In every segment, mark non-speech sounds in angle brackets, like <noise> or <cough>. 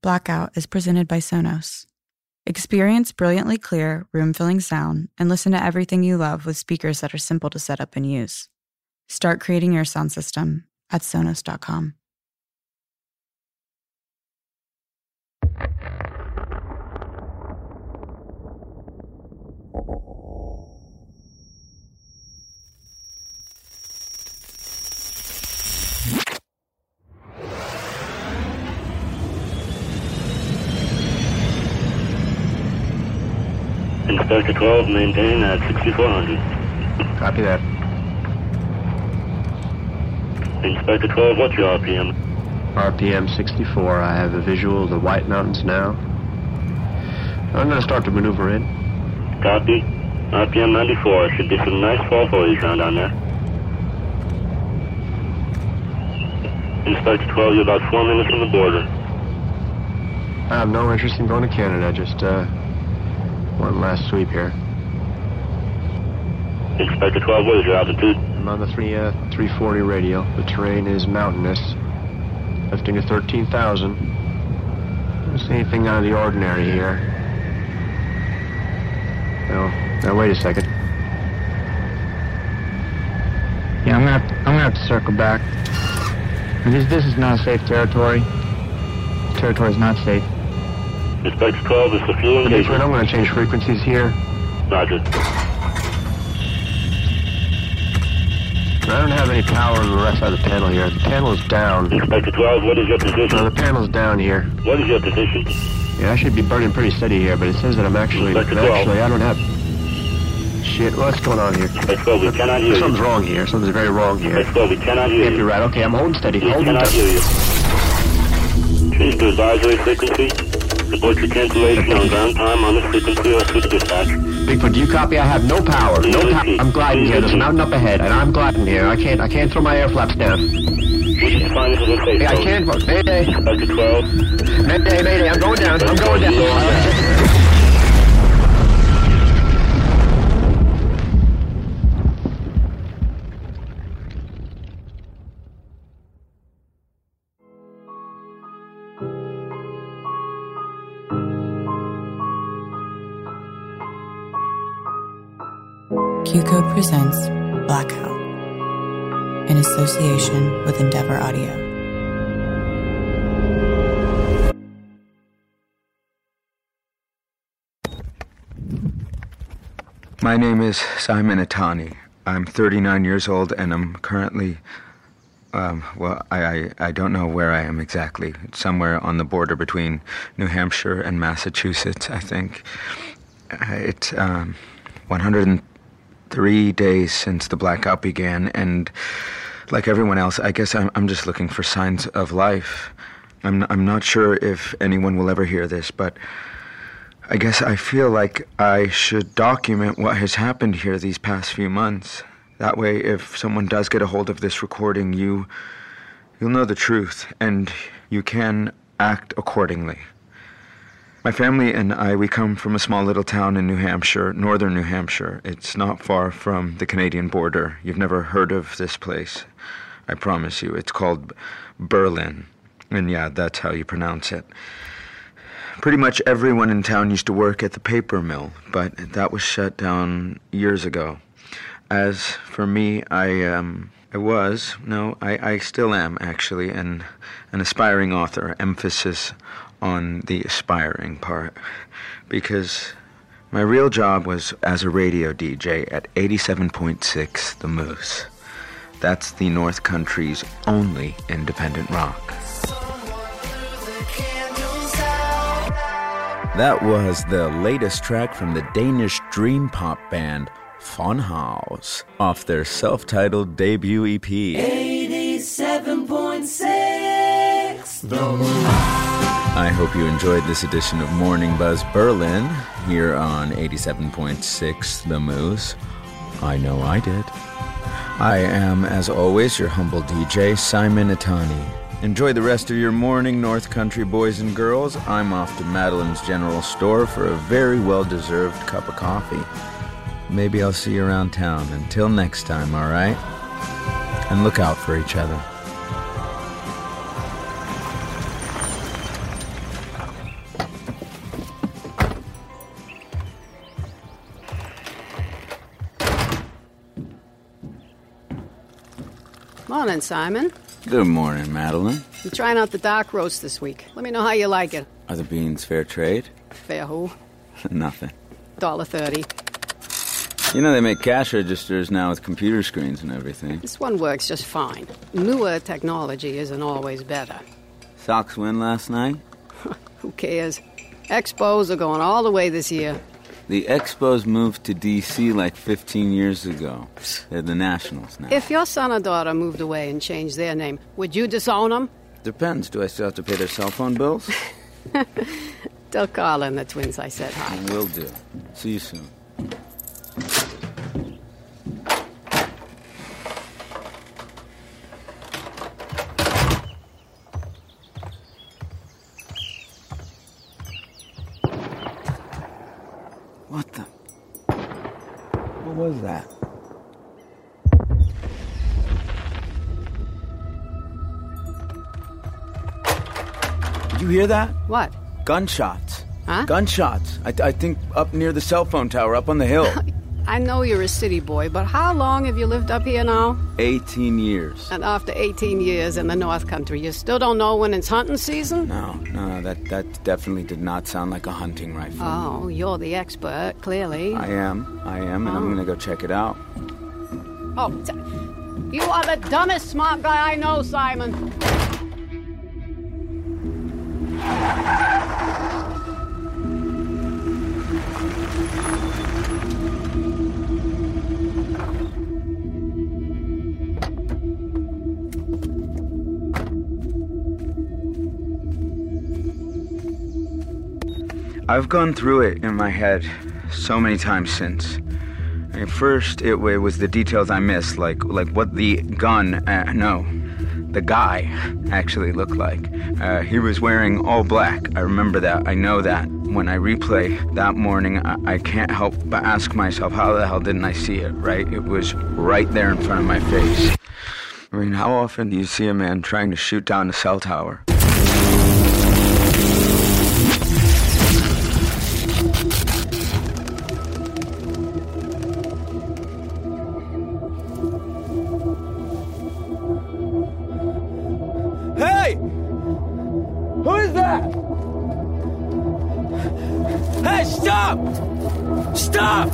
Blackout is presented by Sonos. Experience brilliantly clear, room filling sound and listen to everything you love with speakers that are simple to set up and use. Start creating your sound system at Sonos.com. Inspector 12, maintain at 6400. Copy that. Inspector 12, what's your RPM? RPM 64. I have a visual of the White Mountains now. I'm going to start to maneuver in. Copy. RPM 94. Should be some nice fall foliage around down there. Inspector 12, you're about four minutes from the border. I have no interest in going to Canada. Just uh, one last sweep here. Inspector 12, what is your altitude? I'm on the three, uh, 340 radio. The terrain is mountainous. Lifting to 13,000. Don't see anything out of the ordinary here. No. Now wait a second. Yeah, I'm gonna have to, I'm gonna have to circle back. This this is not safe territory. Territory is not safe. Inspector 12, is the fuel Okay, engagement. I'm going to change frequencies here. Roger. I don't have any power on the left side of the panel here. The panel is down. Inspector 12, what is your position? No, the panel's down here. What is your position? Yeah, I should be burning pretty steady here, but it says that I'm actually... 12. Actually, I don't have... Shit, what's going on here? Inspector 12, we cannot hear you. Something's wrong here. Something's very wrong here. Inspector 12, we cannot hear Can't be you. right. Okay, I'm holding steady. We Holding cannot hear you. Change to advisory frequency. Report your cancellation on ground time on this frequency or switch dispatch. Bigfoot, do you copy? I have no power. No power. I'm gliding here. There's a mountain up ahead, and I'm gliding here. I can't. I can't throw my air flaps down. We should find this as a safe Hey, I can't. Mayday. Mayday. Mayday. I'm going down. I'm going down. Q Code presents Blackout in association with Endeavor Audio. My name is Simon Itani. I'm 39 years old and I'm currently, um, well, I, I, I don't know where I am exactly. It's somewhere on the border between New Hampshire and Massachusetts, I think. Uh, It's um, 103 days since the blackout began, and like everyone else, I guess I'm, I'm just looking for signs of life. I'm, I'm not sure if anyone will ever hear this, but I guess I feel like I should document what has happened here these past few months. That way, if someone does get a hold of this recording, you you'll know the truth and you can act accordingly. My family and I we come from a small little town in New Hampshire, northern New Hampshire. It's not far from the Canadian border. You've never heard of this place. I promise you. It's called Berlin. And yeah, that's how you pronounce it. Pretty much everyone in town used to work at the paper mill, but that was shut down years ago. As for me, I um, I was, no, I, I still am actually, an, an aspiring author, emphasis on the aspiring part. Because my real job was as a radio DJ at 87.6 The Moose. That's the North Country's only independent rock. That was the latest track from the Danish dream pop band Funhouse off their self titled debut EP. 87.6 The I hope you enjoyed this edition of Morning Buzz Berlin here on 87.6 The Moose. I know I did. I am, as always, your humble DJ, Simon Itani. Enjoy the rest of your morning, North Country boys and girls. I'm off to Madeline's General Store for a very well deserved cup of coffee. Maybe I'll see you around town. Until next time, alright? And look out for each other. Morning, Simon. Good morning, Madeline. I'm trying out the dark roast this week. Let me know how you like it. Are the beans fair trade? Fair who? <laughs> Nothing. Dollar thirty. You know they make cash registers now with computer screens and everything. This one works just fine. Newer technology isn't always better. Sox win last night? <laughs> Who cares? Expos are going all the way this year. The Expos moved to D.C. like 15 years ago. They're the Nationals now. If your son or daughter moved away and changed their name, would you disown them? Depends. Do I still have to pay their cell phone bills? <laughs> Tell Carla and the twins I said hi. We'll do. See you soon. Did you hear that? What? Gunshots. Huh? Gunshots. I, I think up near the cell phone tower, up on the hill. <laughs> I know you're a city boy, but how long have you lived up here now? 18 years. And after 18 years in the North Country, you still don't know when it's hunting season? No, no, that, that definitely did not sound like a hunting rifle. Oh, you're the expert, clearly. I am, I am, and I'm Oh. gonna go check it out. Oh, you are the dumbest smart guy I know, Simon. I've gone through it in my head so many times since. At first, it, wa- was the details I missed, like like what the gun, uh, no, the guy actually looked like. Uh, he was wearing all black. I remember that. I know that. When I replay that morning, I, I can't help but ask myself, how the hell didn't I see it? Right? It was right there in front of my face. I mean, how often do you see a man trying to shoot down a cell tower? Hey! Who is that? Hey, stop! Stop!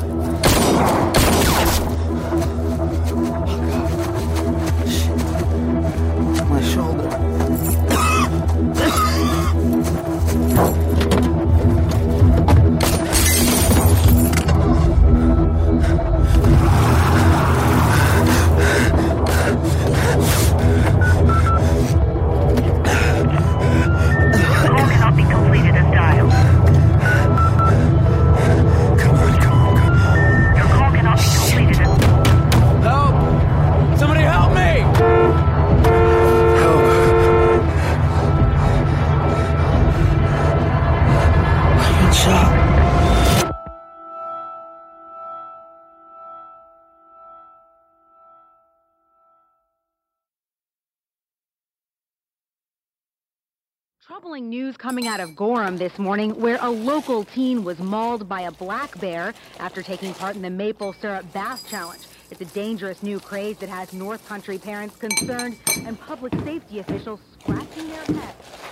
Troubling news coming out of Gorham this morning where a local teen was mauled by a black bear after taking part in the maple syrup bath challenge. It's a dangerous new craze that has North Country parents concerned and public safety officials scratching their heads.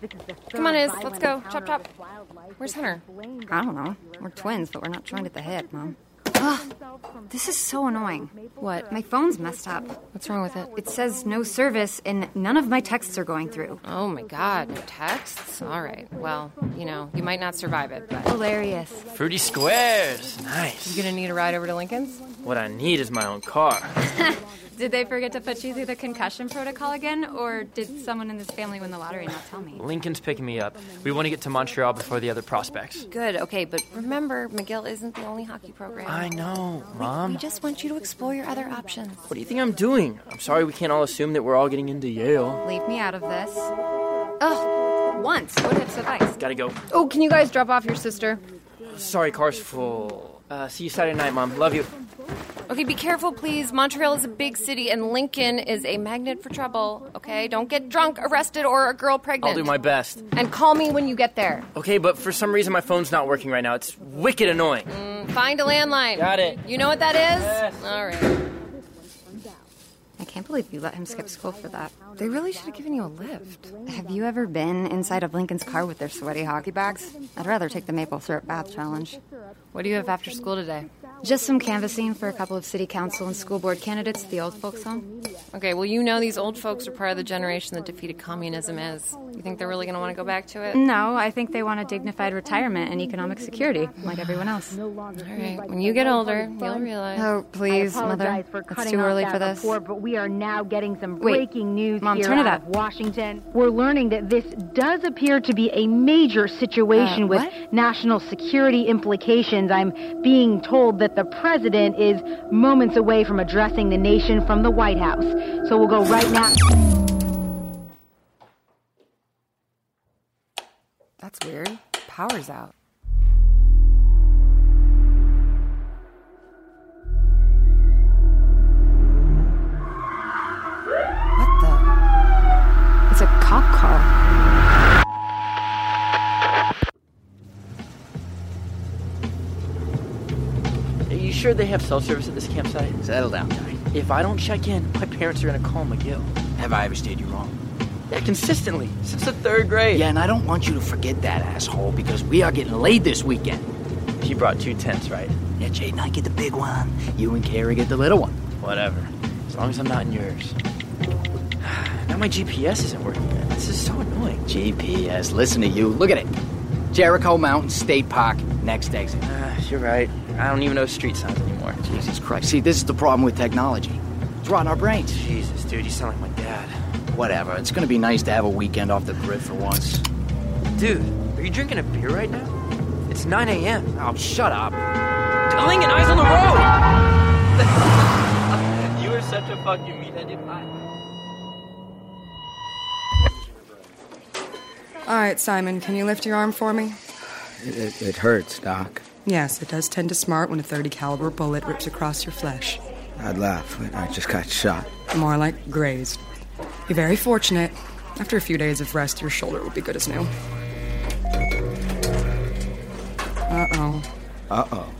This is the Come on, third Iz, let's go. Chop, chop. Where's Hunter? I don't know. We're twins, but we're not joined at the hip, Mom. Ugh, this is so annoying. What? My phone's messed up. What's wrong with it? It says no service, and none of my texts are going through. Oh my god, no texts? All right. Well, you know, you might not survive it, but. Hilarious. Fruity squares. Nice. You gonna need a ride over to Lincoln's? What I need is my own car. <laughs> Did they forget to put you through the concussion protocol again, or did someone in this family win the lottery and not tell me? Lincoln's picking me up. We want to get to Montreal before the other prospects. Good, okay, but remember, McGill isn't the only hockey program. I know, Mom. We just want you to explore your other options. What do you think I'm doing? I'm sorry we can't all assume that we're all getting into Yale. Leave me out of this. Ugh, once What have sufficed. Gotta go. Oh, can you guys drop off your sister? Sorry, car's full. Uh, see you Saturday night, Mom. Love you. Okay, be careful, please. Montreal is a big city, and Lincoln is a magnet for trouble. Okay, don't get drunk, arrested, or a girl pregnant. I'll do my best. And call me when you get there. Okay, but for some reason my phone's not working right now. It's wicked annoying. Mm, find a landline. Got it. You know what that is? Yes. All right. I can't believe you let him skip school for that. They really should have given you a lift. Have you ever been inside of Lincoln's car with their sweaty hockey bags? I'd rather take the maple syrup bath challenge. What do you have after school today? Just some canvassing for a couple of city council and school board candidates at the old folks home. Okay, well, you know these old folks are part of the generation that defeated communism is. You think they're really going to want to go back to it? No, I think they want a dignified retirement and economic security, like everyone else. All right, when you get older, you'll realize. Oh, please, I Mother. apologize for It's cutting too early for this. report, but we are now getting some Wait, breaking news Mom, here turn it out up. of Washington. We're learning that this does appear to be a major situation Uh, with national security implications. I'm being told that the president is moments away from addressing the nation from the White House. So we'll go right now. That's weird. Power's out. What the? It's a cop car. Sure they have cell service at this campsite? Settle down. If I don't check in, my parents are gonna call McGill. Have I ever steered you wrong? Yeah, consistently, since the third grade. Yeah, and I don't want you to forget that, asshole, because we are getting laid this weekend. He brought two tents, right? Yeah, Jade and I get the big one. You and Carrie get the little one. Whatever. As long as I'm not in yours. <sighs> Now my GPS isn't working. This is so annoying. GPS, listen to you. Look at it. Jericho Mountain State Park, next exit. Uh, you're right. I don't even know street signs anymore. Jesus Christ. See, this is the problem with technology. It's rotting our brains. Jesus, dude, you sound like my dad. Whatever. It's gonna be nice to have a weekend off the grid for once. Dude, are you drinking a beer right now? It's 9 a.m. Oh, shut up. Lincoln, eyes on the road! <laughs> you are such a fucking meathead. dude. I- All right, Simon, can you lift your arm for me? It, it hurts, Doc. Yes, it does tend to smart when a 30 caliber bullet rips across your flesh. I'd laugh, but I just got shot. More like grazed. You're very fortunate. After a few days of rest, your shoulder will be good as new. Uh-oh. Uh-oh.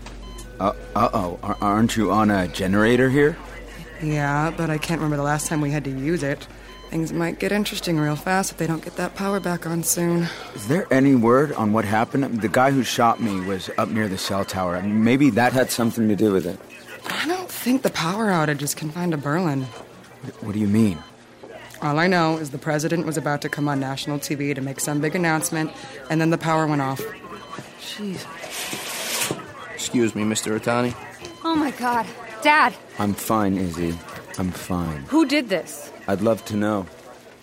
Uh, uh-oh. Aren't you on a generator here? Yeah, but I can't remember the last time we had to use it. Things might get interesting real fast if they don't get that power back on soon. Is there any word on what happened? The guy who shot me was up near the cell tower. I mean, maybe that had something to do with it. I don't think the power outage is confined to Berlin. What do you mean? All I know is the president was about to come on national TV to make some big announcement, and then the power went off. Jeez. Excuse me, Mr. Otani. Oh my god. Dad! I'm fine, Izzy. I'm fine. Who did this? I'd love to know.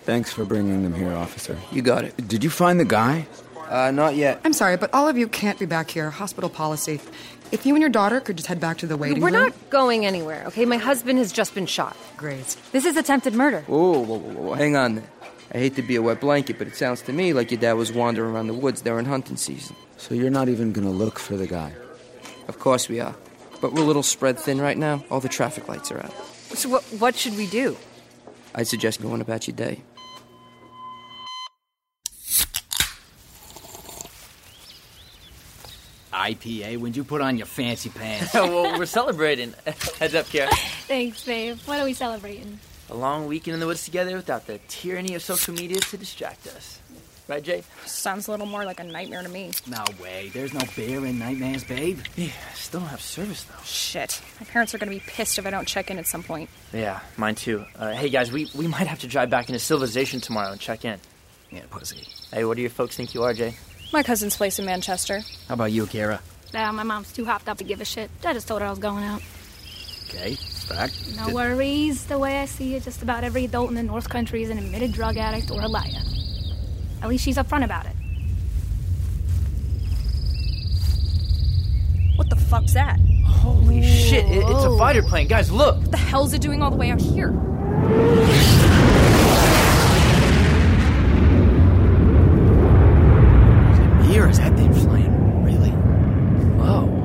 Thanks for bringing them here, officer. You got it. Did you find the guy? Uh, not yet. I'm sorry, but all of you can't be back here. Hospital policy. If you and your daughter could just head back to the waiting room. We're not going anywhere, okay? My husband has just been shot. Great. This is attempted murder. Whoa, whoa, whoa, whoa, hang on. I hate to be a wet blanket, but it sounds to me like your dad was wandering around the woods during hunting season. So you're not even gonna look for the guy? Of course we are. But we're a little spread thin right now. All the traffic lights are out. So what, what should we do? I'd suggest going about your day. IPA, when'd you put on your fancy pants? <laughs> well, we're celebrating. <laughs> Heads up, Kara. Thanks, babe. What are we celebrating? A long weekend in the woods together without the tyranny of social media to distract us. Right, Jay? Sounds a little more like a nightmare to me. no way. There's no beer in nightmares, babe. Yeah, still don't have service though. Shit. My parents are gonna be pissed if I don't check in at some point. Yeah, mine too. Uh, hey guys, we, we might have to drive back into civilization tomorrow and check in. Yeah, pussy. Hey, what do your folks think you are, Jay? My cousin's place in Manchester. How about you, Kara? Nah, my mom's too hopped up to give a shit. I just told her I was going out. Okay, back. No worries. The way I see it, just about every adult in the North Country is an admitted drug addict or a liar. At least she's upfront about it. What the fuck's that? Holy shit, it, it's a fighter plane. Guys, look! What the hell's it doing all the way out? Here is that thing flying? Really? Whoa.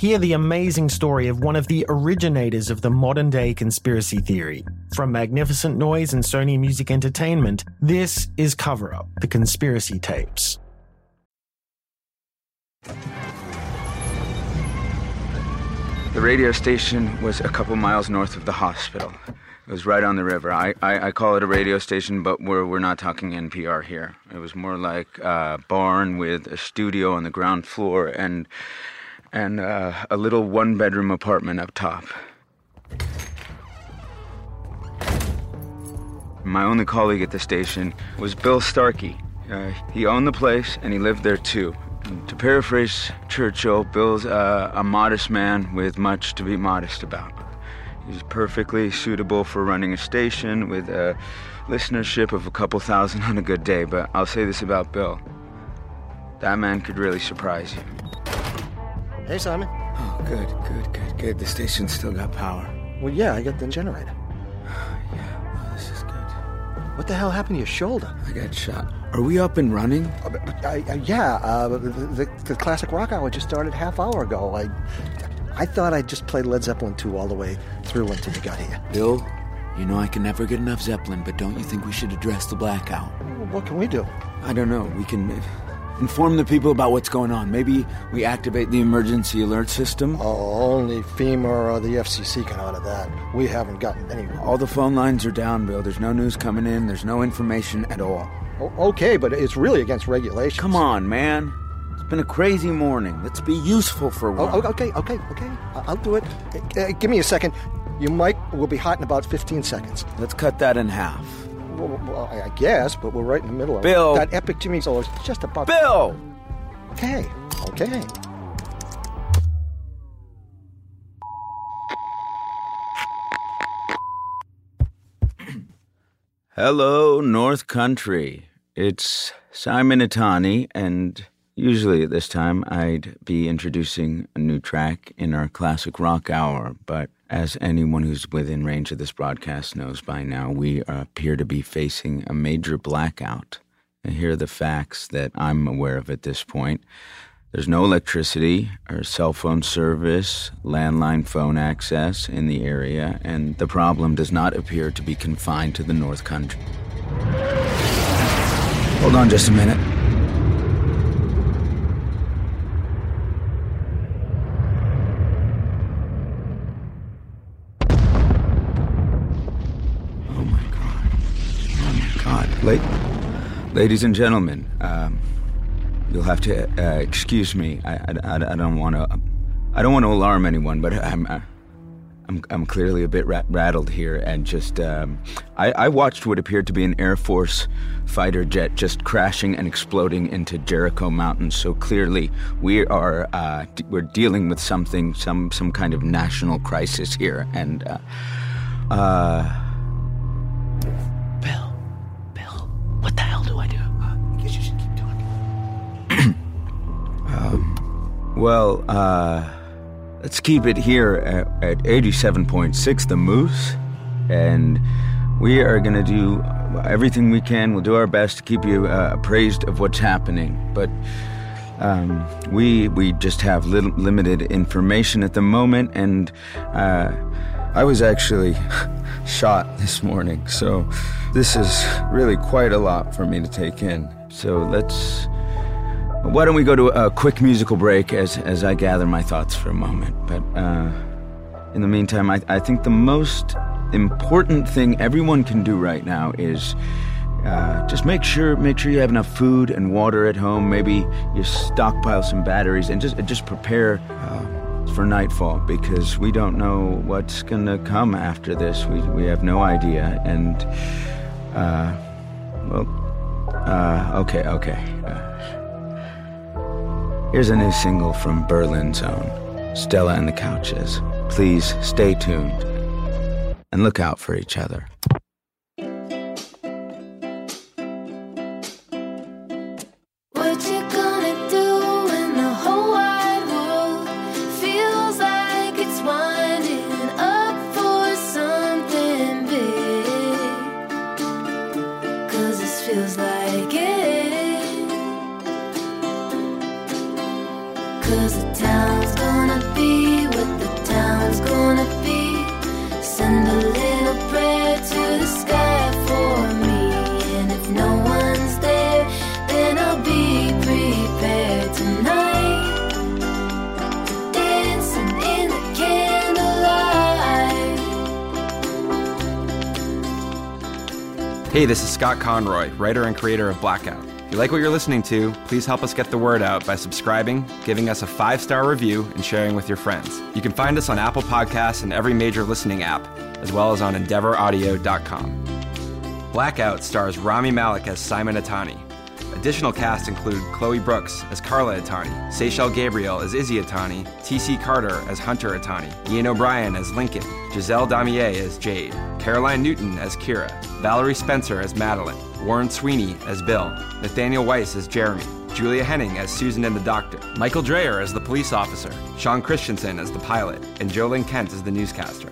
Hear the amazing story of one of the originators of the modern day conspiracy theory. From Magnificent Noise and Sony Music Entertainment, this is Cover Up, the conspiracy tapes. The radio station was a couple miles north of the hospital. It was right on the river. I, I, I call it a radio station, but we're, we're not talking NPR here. It was more like a barn with a studio on the ground floor and, and uh, a little one bedroom apartment up top. My only colleague at the station was Bill Starkey. Uh, he owned the place and he lived there too. To paraphrase Churchill, Bill's uh, a modest man with much to be modest about. He's perfectly suitable for running a station with a listenership of a couple thousand <laughs> on a good day, but I'll say this about Bill. That man could really surprise you. Hey, Simon. Oh, good, good, good, good. The station's still got power. Well, yeah, I got the generator. yeah, this is good. What the hell happened to your shoulder? I got shot. Are we up and running? Uh, but- but I- I- yeah, uh, the, the, the classic rock hour just started half hour ago. I, I thought I'd just play Led Zeppelin 2 all the way through until you got here. Bill, you know I can never get enough Zeppelin, but don't you think we should address the blackout? What can we do? I don't know. We can inform the people about what's going on. Maybe we activate the emergency alert system. Oh, only FEMA or the FCC can order that. We haven't gotten anywhere. All the phone lines are down, Bill. There's no news coming in. There's no information at all. O- okay, but it's really against regulations. Come on, man. It's been a crazy morning. Let's be useful for once. oh, okay, okay, okay. I'll do it. Uh, give me a second. Your mic will be hot in about 15 seconds. Let's cut that in half. Well, well, I guess, but we're right in the middle of Bill. it. That epic Jimmy solo is just about. Bill! Okay, okay. Hello, North Country. It's Simon Itani, and usually at this time I'd be introducing a new track in our classic rock hour, but as anyone who's within range of this broadcast knows by now, we appear to be facing a major blackout. And here are the facts that I'm aware of at this point. There's no electricity or cell phone service, landline phone access in the area, and the problem does not appear to be confined to the North Country. Hold on just a minute. Oh my god. Oh my god. La- ladies and gentlemen, um, you'll have to uh, excuse me. I, I, I, don't want to. I don't want to alarm anyone, but I'm. Uh, I'm, I'm clearly a bit rat- rattled here, and just um, I, I watched what appeared to be an Air Force fighter jet just crashing and exploding into Jericho Mountain. So clearly, we are uh, d- we're dealing with something, some some kind of national crisis here, and uh, uh, um, Well, uh, let's keep it here at, at 87.6 The Moose. And we are going to do everything we can. We'll do our best to keep you uh, appraised of what's happening. But um, we we just have limited information at the moment, and uh, I was actually <laughs> shot this morning, so this is really quite a lot for me to take in. So let's. Why don't we go to a quick musical break as as I gather my thoughts for a moment? But uh, in the meantime, I, I think the most important thing everyone can do right now is uh, just make sure make sure you have enough food and water at home. Maybe you stockpile some batteries and just just prepare uh, for nightfall because we don't know what's gonna come after this. We we have no idea. And uh, well, uh, okay, okay. Here's a new single from Berlin's own Stella and the Couches. Please stay tuned and look out for each other. Hey, this is Scott Conroy, writer and creator of Blackout. If you like what you're listening to, please help us get the word out by subscribing, giving us a five star review, and sharing with your friends. You can find us on Apple Podcasts and every major listening app, as well as on EndeavorAudio.com. Blackout stars Rami Malek as Simon Itani. Additional cast include Chloe Brooks as Carla Itani, Seychelle Gabriel as Izzy Itani, T.C. Carter as Hunter Itani, Ian O'Brien as Lincoln, Giselle Damier as Jade, Caroline Newton as Kira, Valerie Spencer as Madeline, Warren Sweeney as Bill, Nathaniel Weiss as Jeremy, Julia Henning as Susan and the Doctor, Michael Dreyer as the police officer, Sean Christensen as the pilot, and Jolene Kent as the newscaster.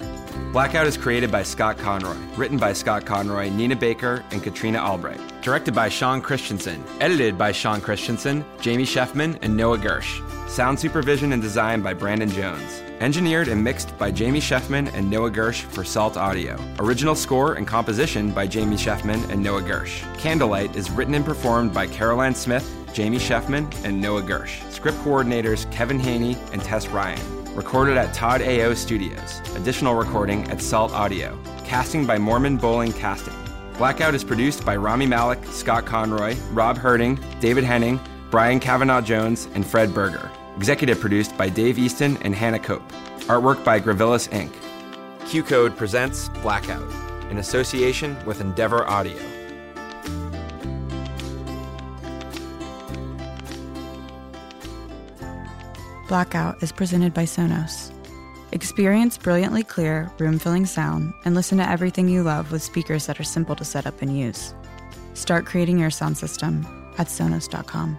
Blackout is created by Scott Conroy, written by Scott Conroy, Nina Baker, and Katrina Albright. Directed by Sean Christensen, edited by Sean Christensen, Jamie Sheffman, and Noah Gersh. Sound supervision and design by Brandon Jones. Engineered and mixed by Jamie Sheffman and Noah Gersh for Salt Audio. Original score and composition by Jamie Sheffman and Noah Gersh. Candlelight is written and performed by Caroline Smith, Jamie Sheffman, and Noah Gersh. Script coordinators Kevin Haney and Tess Ryan. Recorded at Todd AO Studios. Additional recording at Salt Audio. Casting by Mormon Bowling Casting. Blackout is produced by Rami Malek, Scott Conroy, Rob Herding, David Henning, Brian Kavanaugh Jones, and Fred Berger. Executive produced by Dave Easton and Hannah Cope. Artwork by Gravillis Inc. Q Code presents Blackout in association with Endeavor Audio. Blackout is presented by Sonos. Experience brilliantly clear, room filling sound and listen to everything you love with speakers that are simple to set up and use. Start creating your sound system at Sonos.com.